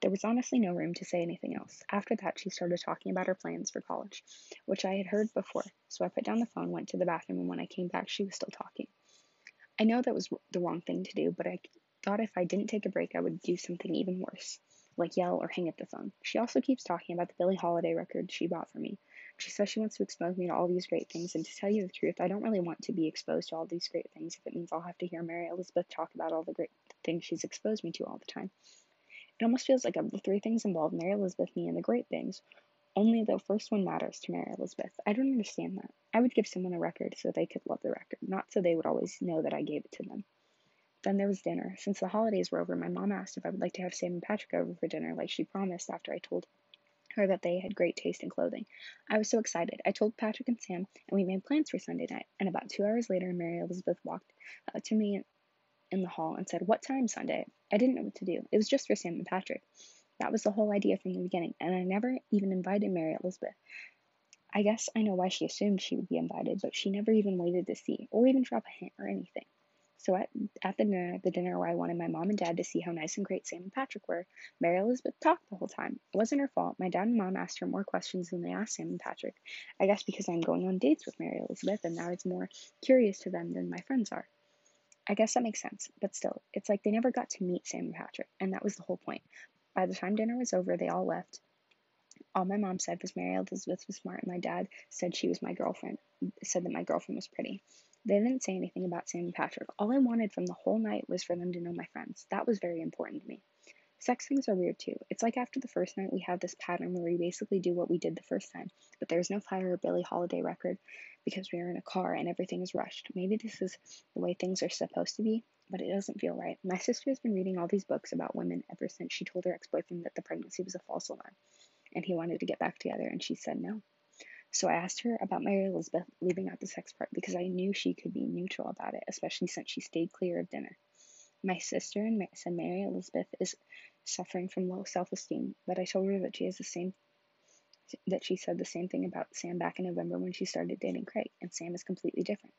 A: There was honestly no room to say anything else. After that, she started talking about her plans for college, which I had heard before, so I put down the phone, went to the bathroom, and when I came back, she was still talking. I know that was the wrong thing to do, but I thought if I didn't take a break, I would do something even worse, like yell or hang up the phone. She also keeps talking about the Billie Holiday record she bought for me. She says she wants to expose me to all these great things, and to tell you the truth, I don't really want to be exposed to all these great things if it means I'll have to hear Mary Elizabeth talk about all the great things she's exposed me to all the time. It almost feels like of the three things involved, Mary Elizabeth, me, and the great things, only the first one matters to Mary Elizabeth. I don't understand that. I would give someone a record so they could love the record, not so they would always know that I gave it to them. Then there was dinner. Since the holidays were over, my mom asked if I would like to have Sam and Patrick over for dinner, like she promised after I told her that they had great taste in clothing. I was so excited. I told Patrick and Sam, and we made plans for Sunday night. And about two hours later, Mary Elizabeth walked uh, to me in the hall and said, What time Sunday? I didn't know what to do. It was just for Sam and Patrick. That was the whole idea from the beginning, and I never even invited Mary Elizabeth. I guess I know why she assumed she would be invited, but she never even waited to see, or even drop a hint or anything. So at, at the dinner, the dinner where I wanted my mom and dad to see how nice and great Sam and Patrick were, Mary Elizabeth talked the whole time. It wasn't her fault. My dad and mom asked her more questions than they asked Sam and Patrick. I guess because I'm going on dates with Mary Elizabeth, and that is more curious to them than my friends are. I guess that makes sense, but still, it's like they never got to meet Sam and Patrick, and that was the whole point. By the time dinner was over, they all left. All my mom said was Mary Elizabeth was smart, and my dad said she was my girlfriend, said that my girlfriend was pretty. They didn't say anything about Sam and Patrick. All I wanted from the whole night was for them to know my friends. That was very important to me. Sex things are weird too. It's like after the first night, we have this pattern where we basically do what we did the first time, but there's no fire or Billie Holiday record because we are in a car and everything is rushed. Maybe this is the way things are supposed to be, but it doesn't feel right. My sister has been reading all these books about women ever since she told her ex boyfriend that the pregnancy was a false alarm and he wanted to get back together, and she said no. So I asked her about Mary Elizabeth leaving out the sex part because I knew she could be neutral about it, especially since she stayed clear of dinner. My sister and said Mary Elizabeth is suffering from low self-esteem, but I told her that she has the same that she said the same thing about Sam back in November when she started dating Craig, and Sam is completely different.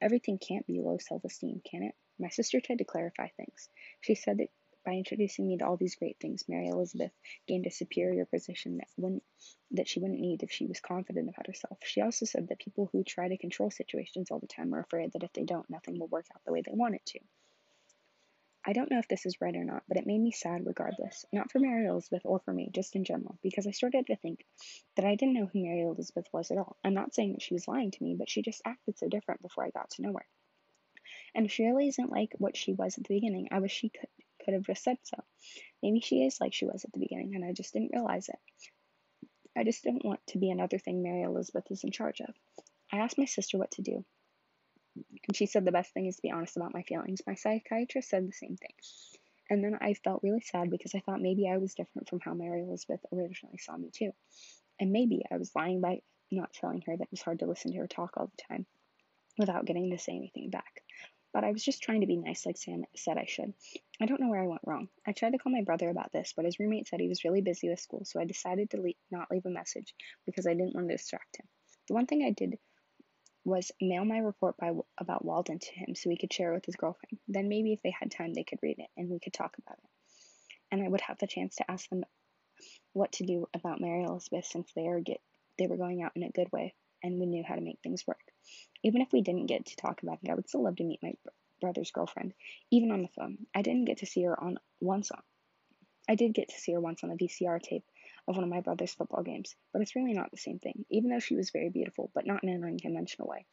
A: Everything can't be low self-esteem, can it? My sister tried to clarify things. She said that by introducing me to all these great things, Mary Elizabeth gained a superior position that wouldn't that she wouldn't need if she was confident about herself. She also said that people who try to control situations all the time are afraid that if they don't, nothing will work out the way they want it to. I don't know if this is right or not, but it made me sad regardless. Not for Mary Elizabeth or for me, just in general, because I started to think that I didn't know who Mary Elizabeth was at all. I'm not saying that she was lying to me, but she just acted so different before I got to know her. And if she really isn't like what she was at the beginning, I wish she could could have just said so. Maybe she is like she was at the beginning, and I just didn't realize it. I just don't want to be another thing Mary Elizabeth is in charge of. I asked my sister what to do, and she said the best thing is to be honest about my feelings. My psychiatrist said the same thing. And then I felt really sad because I thought maybe I was different from how Mary Elizabeth originally saw me, too. And maybe I was lying by not telling her that it was hard to listen to her talk all the time without getting to say anything back but I was just trying to be nice like Sam said I should. I don't know where I went wrong. I tried to call my brother about this, but his roommate said he was really busy with school, so I decided to leave, not leave a message because I didn't want to distract him. The one thing I did was mail my report by, about Walden to him so he could share it with his girlfriend. Then maybe if they had time, they could read it and we could talk about it. And I would have the chance to ask them what to do about Mary Elizabeth since they are get they were going out in a good way and we knew how to make things work. Even if we didn't get to talk about it, I would still love to meet my brother's girlfriend, even on the phone. I didn't get to see her on once on. I did get to see her once on a VCR tape of one of my brother's football games, but it's really not the same thing, even though she was very beautiful, but not in an unconventional way.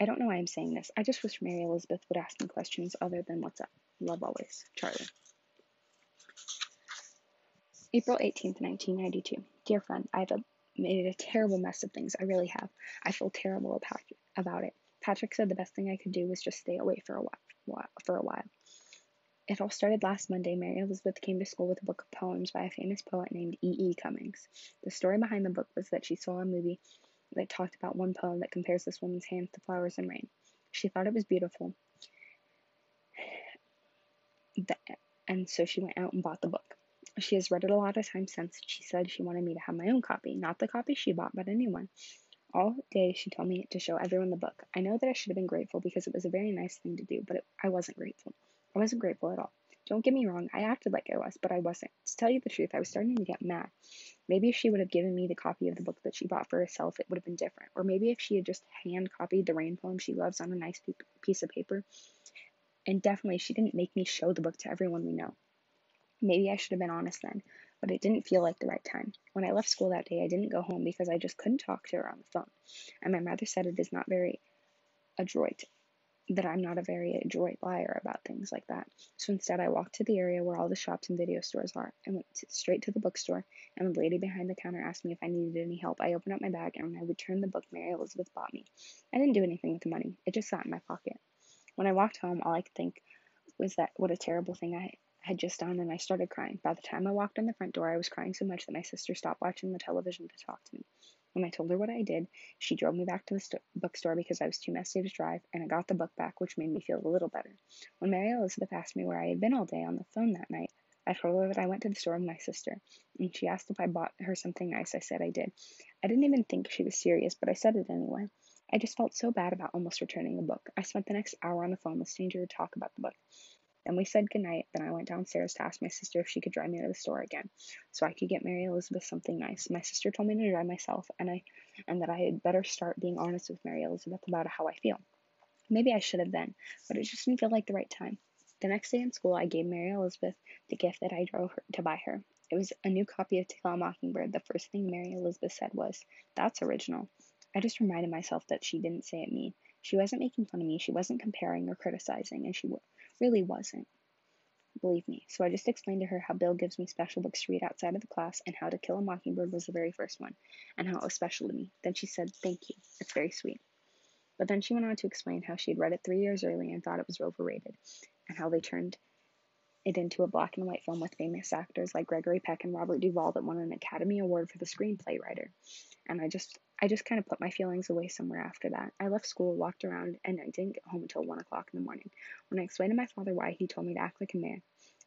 A: I don't know why I'm saying this. I just wish Mary Elizabeth would ask me questions other than what's up. Love always, Charlie. April 18th, 1992. Dear friend, I have made a terrible mess of things. I really have. I feel terrible about, about it. Patrick said the best thing I could do was just stay away for a while, for a while. It all started last Monday. Mary Elizabeth came to school with a book of poems by a famous poet named E. E. Cummings. The story behind the book was that she saw a movie that talked about one poem that compares this woman's hands to flowers and rain. She thought it was beautiful, and so she went out and bought the book. She has read it a lot of times since. She said she wanted me to have my own copy, not the copy she bought, but a new one. All day she told me to show everyone the book. I know that I should have been grateful because it was a very nice thing to do, but it, I wasn't grateful. I wasn't grateful at all. Don't get me wrong, I acted like I was, but I wasn't. To tell you the truth, I was starting to get mad. Maybe if she would have given me the copy of the book that she bought for herself, it would have been different. Or maybe if she had just hand copied the rain poem she loves on a nice piece of paper. And definitely, she didn't make me show the book to everyone we know. Maybe I should have been honest then, but it didn't feel like the right time. When I left school that day, I didn't go home because I just couldn't talk to her on the phone. And my mother said it is not very adroit, that I'm not a very adroit liar about things like that. So instead, I walked to the area where all the shops and video stores are and went to, straight to the bookstore. And the lady behind the counter asked me if I needed any help. I opened up my bag and when I returned the book Mary Elizabeth bought me. I didn't do anything with the money, it just sat in my pocket. When I walked home, all I could think was that what a terrible thing I had just done and I started crying. By the time I walked in the front door, I was crying so much that my sister stopped watching the television to talk to me. When I told her what I did, she drove me back to the st- bookstore because I was too messy to drive, and I got the book back, which made me feel a little better. When Mary Elizabeth asked me where I had been all day on the phone that night, I told her that I went to the store with my sister, and she asked if I bought her something nice. I said I did. I didn't even think she was serious, but I said it anyway. I just felt so bad about almost returning the book. I spent the next hour on the phone listening to her talk about the book. Then we said goodnight. Then I went downstairs to ask my sister if she could drive me to the store again, so I could get Mary Elizabeth something nice. My sister told me to drive myself, and I and that I had better start being honest with Mary Elizabeth about how I feel. Maybe I should have then, but it just didn't feel like the right time. The next day in school, I gave Mary Elizabeth the gift that I drove her to buy her. It was a new copy of To Kill a Mockingbird. The first thing Mary Elizabeth said was, "That's original." I just reminded myself that she didn't say it me. She wasn't making fun of me. She wasn't comparing or criticizing, and she really wasn't. Believe me. So I just explained to her how Bill gives me special books to read outside of the class and how To Kill a Mockingbird was the very first one and how it was special to me. Then she said, Thank you. It's very sweet. But then she went on to explain how she had read it three years earlier and thought it was overrated, and how they turned it into a black and white film with famous actors like Gregory Peck and Robert Duvall that won an Academy Award for the screenplay writer. And I just I just kind of put my feelings away somewhere after that. I left school, walked around, and I didn't get home until one o'clock in the morning. When I explained to my father why, he told me to act like a man.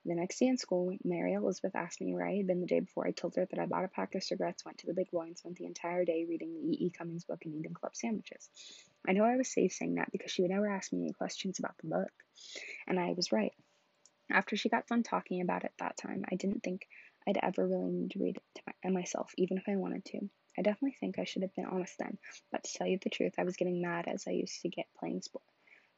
A: The next day in school, Mary Elizabeth asked me where I had been the day before. I told her that I bought a pack of cigarettes, went to the big boy, and spent the entire day reading the E. E. Cummings book and eating club sandwiches. I know I was safe saying that because she would never ask me any questions about the book. And I was right. After she got done talking about it that time, I didn't think I'd ever really need to read it to my, myself, even if I wanted to. I definitely think I should have been honest then, but to tell you the truth, I was getting mad as I used to get playing sport,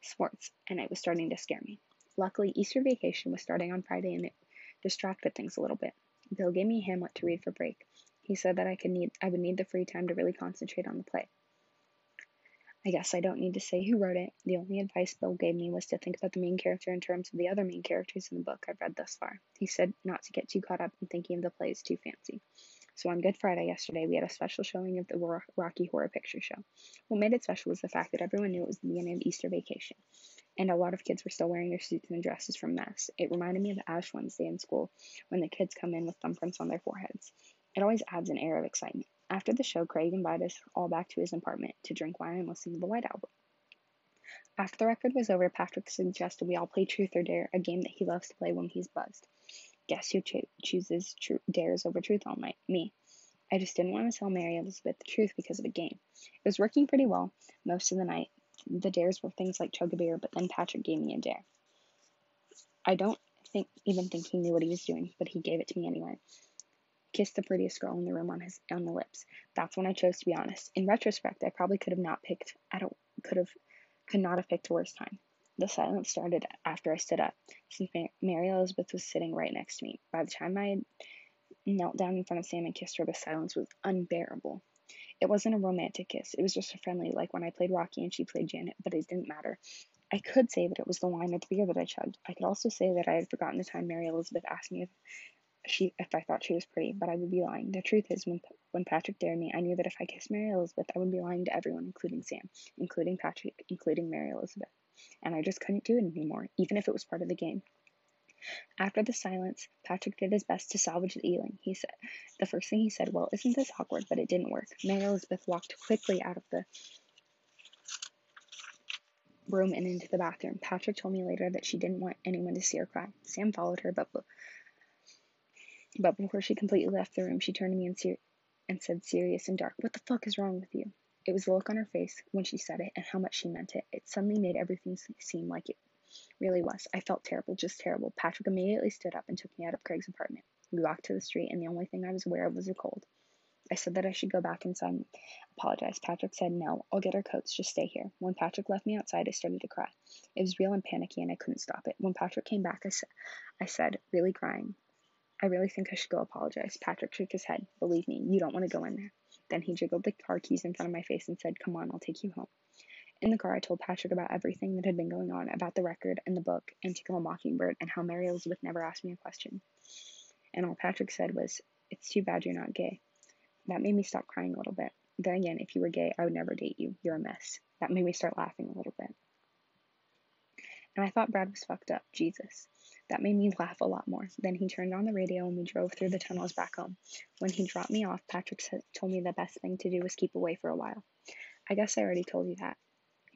A: sports, and it was starting to scare me. Luckily, Easter vacation was starting on Friday and it distracted things a little bit. Bill gave me Hamlet to read for break. He said that I could need I would need the free time to really concentrate on the play. I guess I don't need to say who wrote it. The only advice Bill gave me was to think about the main character in terms of the other main characters in the book I've read thus far. He said not to get too caught up in thinking of the plays too fancy. So on Good Friday yesterday, we had a special showing of the Rocky Horror Picture Show. What made it special was the fact that everyone knew it was the beginning of Easter vacation, and a lot of kids were still wearing their suits and dresses from Mass. It reminded me of Ash Wednesday in school when the kids come in with thumbprints on their foreheads. It always adds an air of excitement. After the show, Craig invited us all back to his apartment to drink wine and listen to the White Album. After the record was over, Patrick suggested we all play Truth or Dare, a game that he loves to play when he's buzzed. Guess who cho- chooses tr- dares over truth oh, all night? Me. I just didn't want to tell Mary Elizabeth the truth because of a game. It was working pretty well most of the night. The dares were things like chug a beer, but then Patrick gave me a dare. I don't think even think he knew what he was doing, but he gave it to me anyway. Kissed the prettiest girl in the room on his on the lips. That's when I chose to be honest. In retrospect, I probably could have not picked. I don't could have could not have picked a worse time. The silence started after I stood up, since Mary Elizabeth was sitting right next to me. By the time I knelt down in front of Sam and kissed her, the silence was unbearable. It wasn't a romantic kiss, it was just a friendly, like when I played Rocky and she played Janet, but it didn't matter. I could say that it was the wine or the beer that I chugged. I could also say that I had forgotten the time Mary Elizabeth asked me if she if I thought she was pretty, but I would be lying. The truth is, when when Patrick dared me, I knew that if I kissed Mary Elizabeth, I would be lying to everyone, including Sam, including Patrick, including Mary Elizabeth. And I just couldn't do it anymore, even if it was part of the game. After the silence, Patrick did his best to salvage the evening. He said, the first thing he said, "Well, isn't this awkward?" But it didn't work. Mary Elizabeth walked quickly out of the room and into the bathroom. Patrick told me later that she didn't want anyone to see her cry. Sam followed her, but but before she completely left the room, she turned to me and, ser- and said, serious and dark, What the fuck is wrong with you? It was the look on her face when she said it and how much she meant it. It suddenly made everything seem like it really was. I felt terrible, just terrible. Patrick immediately stood up and took me out of Craig's apartment. We walked to the street, and the only thing I was aware of was the cold. I said that I should go back inside and apologize. Patrick said, No, I'll get our coats, just stay here. When Patrick left me outside, I started to cry. It was real and panicky, and I couldn't stop it. When Patrick came back, I, sa- I said, really crying, I really think I should go apologize. Patrick shook his head. Believe me, you don't want to go in there. Then he jiggled the car keys in front of my face and said, Come on, I'll take you home. In the car, I told Patrick about everything that had been going on, about the record and the book, and To Kill a Mockingbird, and how Mary Elizabeth never asked me a question. And all Patrick said was, It's too bad you're not gay. That made me stop crying a little bit. Then again, if you were gay, I would never date you. You're a mess. That made me start laughing a little bit. And I thought Brad was fucked up. Jesus. That made me laugh a lot more. Then he turned on the radio and we drove through the tunnels back home. When he dropped me off, Patrick told me the best thing to do was keep away for a while. I guess I already told you that.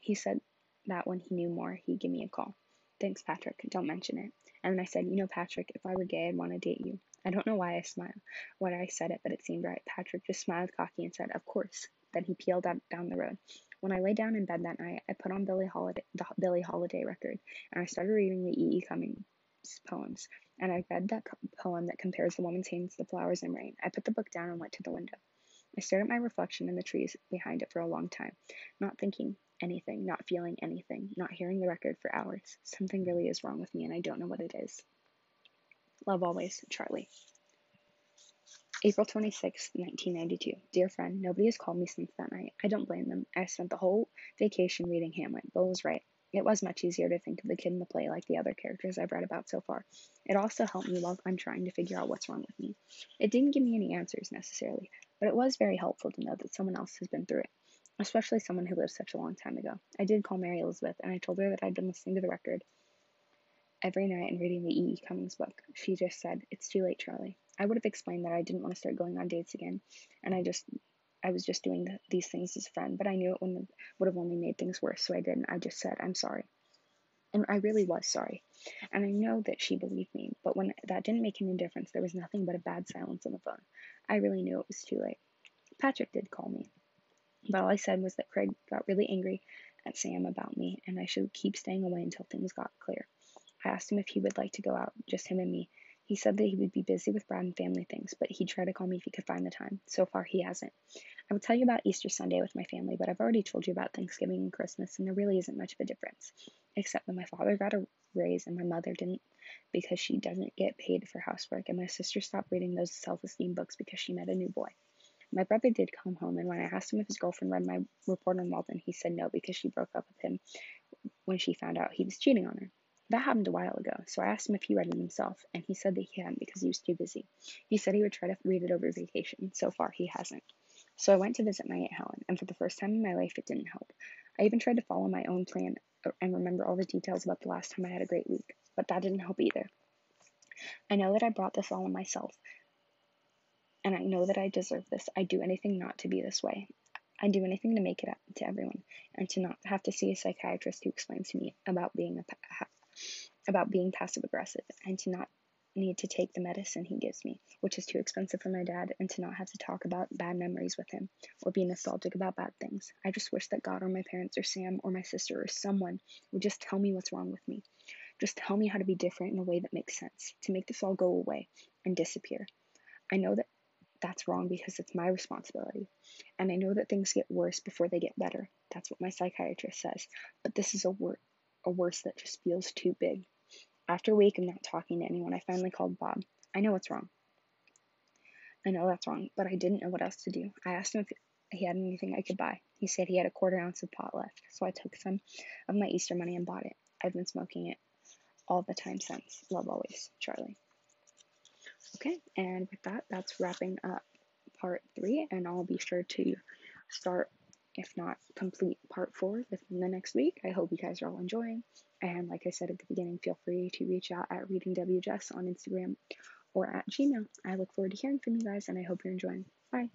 A: He said that when he knew more, he'd give me a call. Thanks, Patrick. Don't mention it. And then I said, You know, Patrick, if I were gay, I'd want to date you. I don't know why I smiled, why I said it, but it seemed right. Patrick just smiled cocky and said, Of course. Then he peeled out down the road. When I lay down in bed that night, I put on Billie Holiday, the Billie Holiday record, and I started reading the E. E. Cummings poems. And I read that poem that compares the woman's hands to the flowers in rain. I put the book down and went to the window. I stared at my reflection in the trees behind it for a long time, not thinking, anything, not feeling anything, not hearing the record for hours. Something really is wrong with me, and I don't know what it is. Love always, Charlie. April 26, 1992. Dear friend, nobody has called me since that night. I don't blame them. I spent the whole vacation reading Hamlet. Bill was right. It was much easier to think of the kid in the play like the other characters I've read about so far. It also helped me while I'm trying to figure out what's wrong with me. It didn't give me any answers necessarily, but it was very helpful to know that someone else has been through it especially someone who lived such a long time ago. I did call Mary Elizabeth and I told her that I'd been listening to the record every night and reading the E. E. Cummings book. She just said, It's too late, Charlie. I would have explained that I didn't want to start going on dates again, and I just I was just doing the, these things as a friend, but I knew it wouldn't would have only made things worse, so I didn't. I just said, I'm sorry. And I really was sorry. And I know that she believed me, but when that didn't make any difference, there was nothing but a bad silence on the phone. I really knew it was too late. Patrick did call me, but all I said was that Craig got really angry at Sam about me and I should keep staying away until things got clear. I asked him if he would like to go out, just him and me. He said that he would be busy with Brad and family things, but he'd try to call me if he could find the time. So far, he hasn't. I would tell you about Easter Sunday with my family, but I've already told you about Thanksgiving and Christmas, and there really isn't much of a difference, except that my father got a raise and my mother didn't because she doesn't get paid for housework, and my sister stopped reading those self esteem books because she met a new boy. My brother did come home, and when I asked him if his girlfriend read my report on Walden, he said no because she broke up with him when she found out he was cheating on her. That happened a while ago, so I asked him if he read it himself, and he said that he hadn't because he was too busy. He said he would try to read it over vacation. So far, he hasn't. So I went to visit my Aunt Helen, and for the first time in my life, it didn't help. I even tried to follow my own plan uh, and remember all the details about the last time I had a great week, but that didn't help either. I know that I brought this all on myself, and I know that I deserve this. I'd do anything not to be this way. I'd do anything to make it up to everyone, and to not have to see a psychiatrist who explains to me about being a about being passive aggressive and to not need to take the medicine he gives me, which is too expensive for my dad, and to not have to talk about bad memories with him or be nostalgic about bad things. I just wish that God or my parents or Sam or my sister or someone would just tell me what's wrong with me. Just tell me how to be different in a way that makes sense, to make this all go away and disappear. I know that that's wrong because it's my responsibility. And I know that things get worse before they get better. That's what my psychiatrist says. But this is a wor- a worse that just feels too big. After a week of not talking to anyone, I finally called Bob. I know what's wrong. I know that's wrong, but I didn't know what else to do. I asked him if he had anything I could buy. He said he had a quarter ounce of pot left, so I took some of my Easter money and bought it. I've been smoking it all the time since. Love always, Charlie. Okay, and with that, that's wrapping up part three, and I'll be sure to start if not complete part four within the next week. I hope you guys are all enjoying. And like I said at the beginning, feel free to reach out at readingwjess on Instagram or at Gmail. I look forward to hearing from you guys and I hope you're enjoying. Bye.